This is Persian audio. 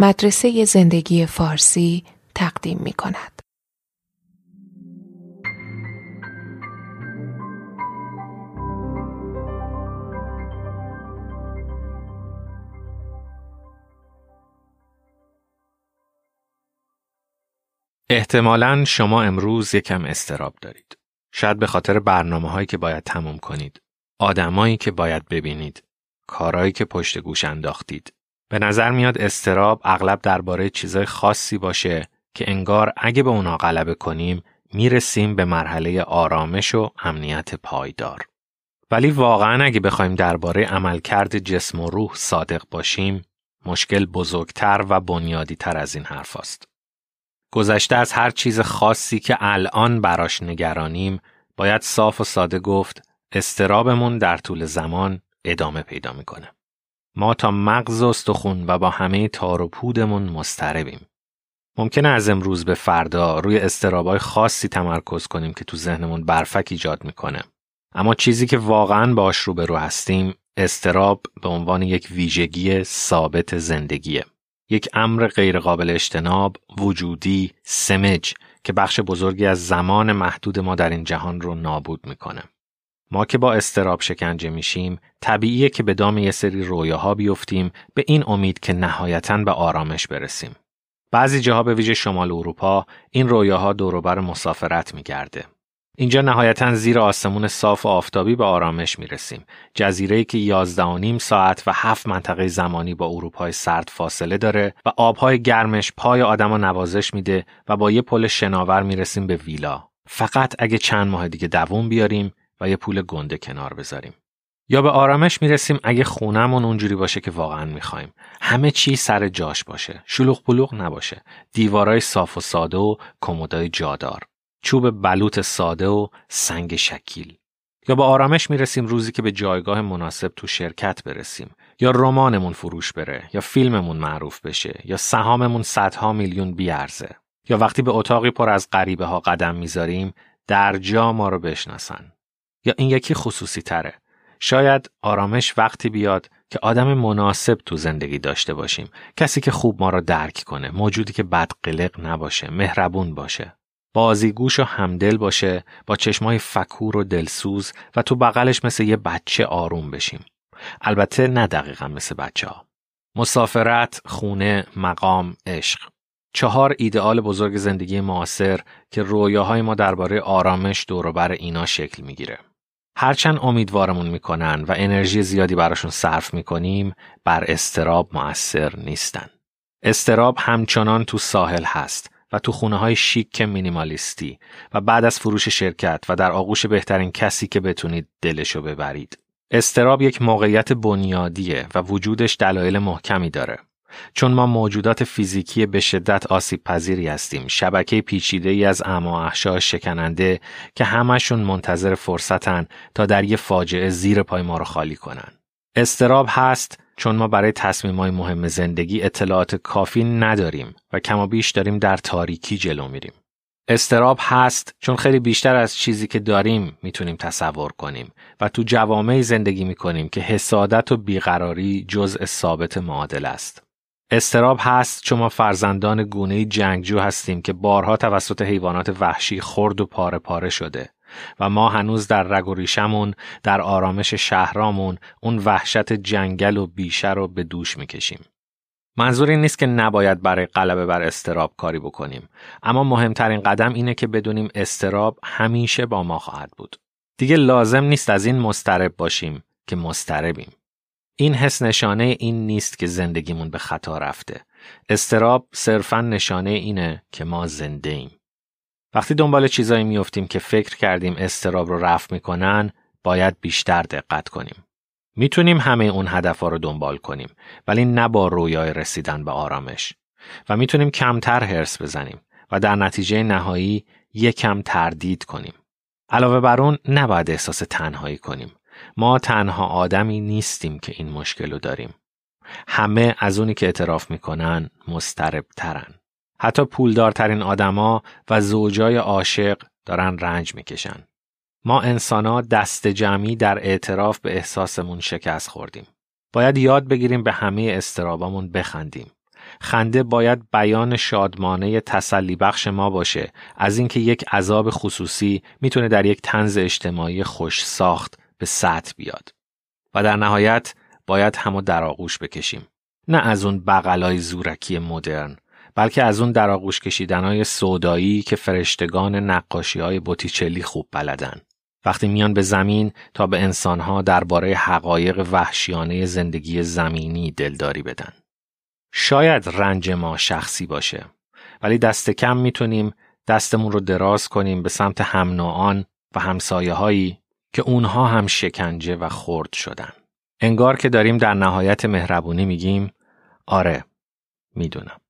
مدرسه زندگی فارسی تقدیم می کند. احتمالا شما امروز یکم استراب دارید. شاید به خاطر برنامه هایی که باید تموم کنید. آدمایی که باید ببینید. کارهایی که پشت گوش انداختید. به نظر میاد استراب اغلب درباره چیزای خاصی باشه که انگار اگه به اونا غلبه کنیم می‌رسیم به مرحله آرامش و امنیت پایدار. ولی واقعا اگه بخوایم درباره عملکرد جسم و روح صادق باشیم مشکل بزرگتر و بنیادی تر از این حرف است. گذشته از هر چیز خاصی که الان براش نگرانیم باید صاف و ساده گفت استرابمون در طول زمان ادامه پیدا می‌کنه. ما تا مغز استخون و با همه تار و پودمون مستربیم. ممکنه از امروز به فردا روی استرابای خاصی تمرکز کنیم که تو ذهنمون برفک ایجاد می‌کنه. اما چیزی که واقعا باش روبرو هستیم استراب به عنوان یک ویژگی ثابت زندگیه. یک امر غیرقابل اجتناب، وجودی، سمج که بخش بزرگی از زمان محدود ما در این جهان رو نابود می‌کنه. ما که با استراب شکنجه میشیم طبیعیه که به دام یه سری رویاها بیفتیم به این امید که نهایتا به آرامش برسیم. بعضی جاها به ویژه شمال اروپا این رویاها دوروبر مسافرت میگرده. اینجا نهایتا زیر آسمون صاف و آفتابی به آرامش می‌رسیم. جزیره که 11 ساعت و هفت منطقه زمانی با اروپای سرد فاصله داره و آبهای گرمش پای آدم نوازش میده و با یه پل شناور می‌رسیم به ویلا. فقط اگه چند ماه دیگه دووم بیاریم و یه پول گنده کنار بذاریم. یا به آرامش می‌رسیم اگه خونمون اونجوری باشه که واقعا می‌خوایم. همه چی سر جاش باشه. شلوغ پلوغ نباشه. دیوارای صاف و ساده و کمدای جادار. چوب بلوط ساده و سنگ شکیل. یا با آرامش می‌رسیم روزی که به جایگاه مناسب تو شرکت برسیم یا رمانمون فروش بره یا فیلممون معروف بشه یا سهاممون صدها میلیون بیارزه یا وقتی به اتاقی پر از غریبه ها قدم می‌ذاریم در جا ما رو بشناسن یا این یکی خصوصی تره. شاید آرامش وقتی بیاد که آدم مناسب تو زندگی داشته باشیم. کسی که خوب ما را درک کنه. موجودی که بد قلق نباشه. مهربون باشه. بازیگوش و همدل باشه با چشمای فکور و دلسوز و تو بغلش مثل یه بچه آروم بشیم. البته نه دقیقا مثل بچه ها. مسافرت، خونه، مقام، عشق. چهار ایدئال بزرگ زندگی معاصر که رویاهای ما درباره آرامش دوروبر اینا شکل می‌گیره. هرچند امیدوارمون می‌کنن و انرژی زیادی براشون صرف می‌کنیم بر استراب مؤثر نیستن. استراب همچنان تو ساحل هست و تو خونه های شیک مینیمالیستی و بعد از فروش شرکت و در آغوش بهترین کسی که بتونید دلشو ببرید. استراب یک موقعیت بنیادیه و وجودش دلایل محکمی داره. چون ما موجودات فیزیکی به شدت آسیب پذیری هستیم. شبکه پیچیده ای از اما احشا شکننده که همشون منتظر فرصتن تا در یه فاجعه زیر پای ما رو خالی کنن. استراب هست چون ما برای تصمیمای مهم زندگی اطلاعات کافی نداریم و کما بیش داریم در تاریکی جلو میریم. استراب هست چون خیلی بیشتر از چیزی که داریم می‌تونیم تصور کنیم و تو جوامعی زندگی می‌کنیم که حسادت و بیقراری جزء ثابت معادل است. استراب هست چون ما فرزندان گونه جنگجو هستیم که بارها توسط حیوانات وحشی خرد و پاره پاره شده و ما هنوز در رگ و ریشمون در آرامش شهرامون اون وحشت جنگل و بیشه رو به دوش می‌کشیم. منظور این نیست که نباید برای غلبه بر استراب کاری بکنیم اما مهمترین قدم اینه که بدونیم استراب همیشه با ما خواهد بود. دیگه لازم نیست از این مسترب باشیم که مستربیم. این حس نشانه این نیست که زندگیمون به خطا رفته. استراب صرفا نشانه اینه که ما زنده ایم. وقتی دنبال چیزایی میفتیم که فکر کردیم استراب رو رفع می‌کنن، باید بیشتر دقت کنیم. می‌تونیم همه اون هدفها رو دنبال کنیم ولی نه با رویای رسیدن به آرامش و می‌تونیم کمتر هرس بزنیم و در نتیجه نهایی یکم تردید کنیم. علاوه بر اون نباید احساس تنهایی کنیم. ما تنها آدمی نیستیم که این مشکل رو داریم. همه از اونی که اعتراف می‌کنن مسترب ترن. حتی پولدارترین آدما و زوجای عاشق دارن رنج می‌کشن. ما انسانا دست جمعی در اعتراف به احساسمون شکست خوردیم. باید یاد بگیریم به همه استرابامون بخندیم. خنده باید بیان شادمانه تسلی بخش ما باشه از اینکه یک عذاب خصوصی می‌تونه در یک تنز اجتماعی خوش ساخت به سطح بیاد. و در نهایت باید همو در آغوش بکشیم. نه از اون بغلای زورکی مدرن بلکه از اون در آغوش کشیدنهای سودایی که فرشتگان نقاشی های بوتیچلی خوب بلدن. وقتی میان به زمین تا به انسانها درباره حقایق وحشیانه زندگی زمینی دلداری بدن. شاید رنج ما شخصی باشه ولی دست کم می‌تونیم دستمون رو دراز کنیم به سمت هم و همسایه هایی که اونها هم شکنجه و خرد شدن. انگار که داریم در نهایت مهربونی میگیم آره می‌دونم.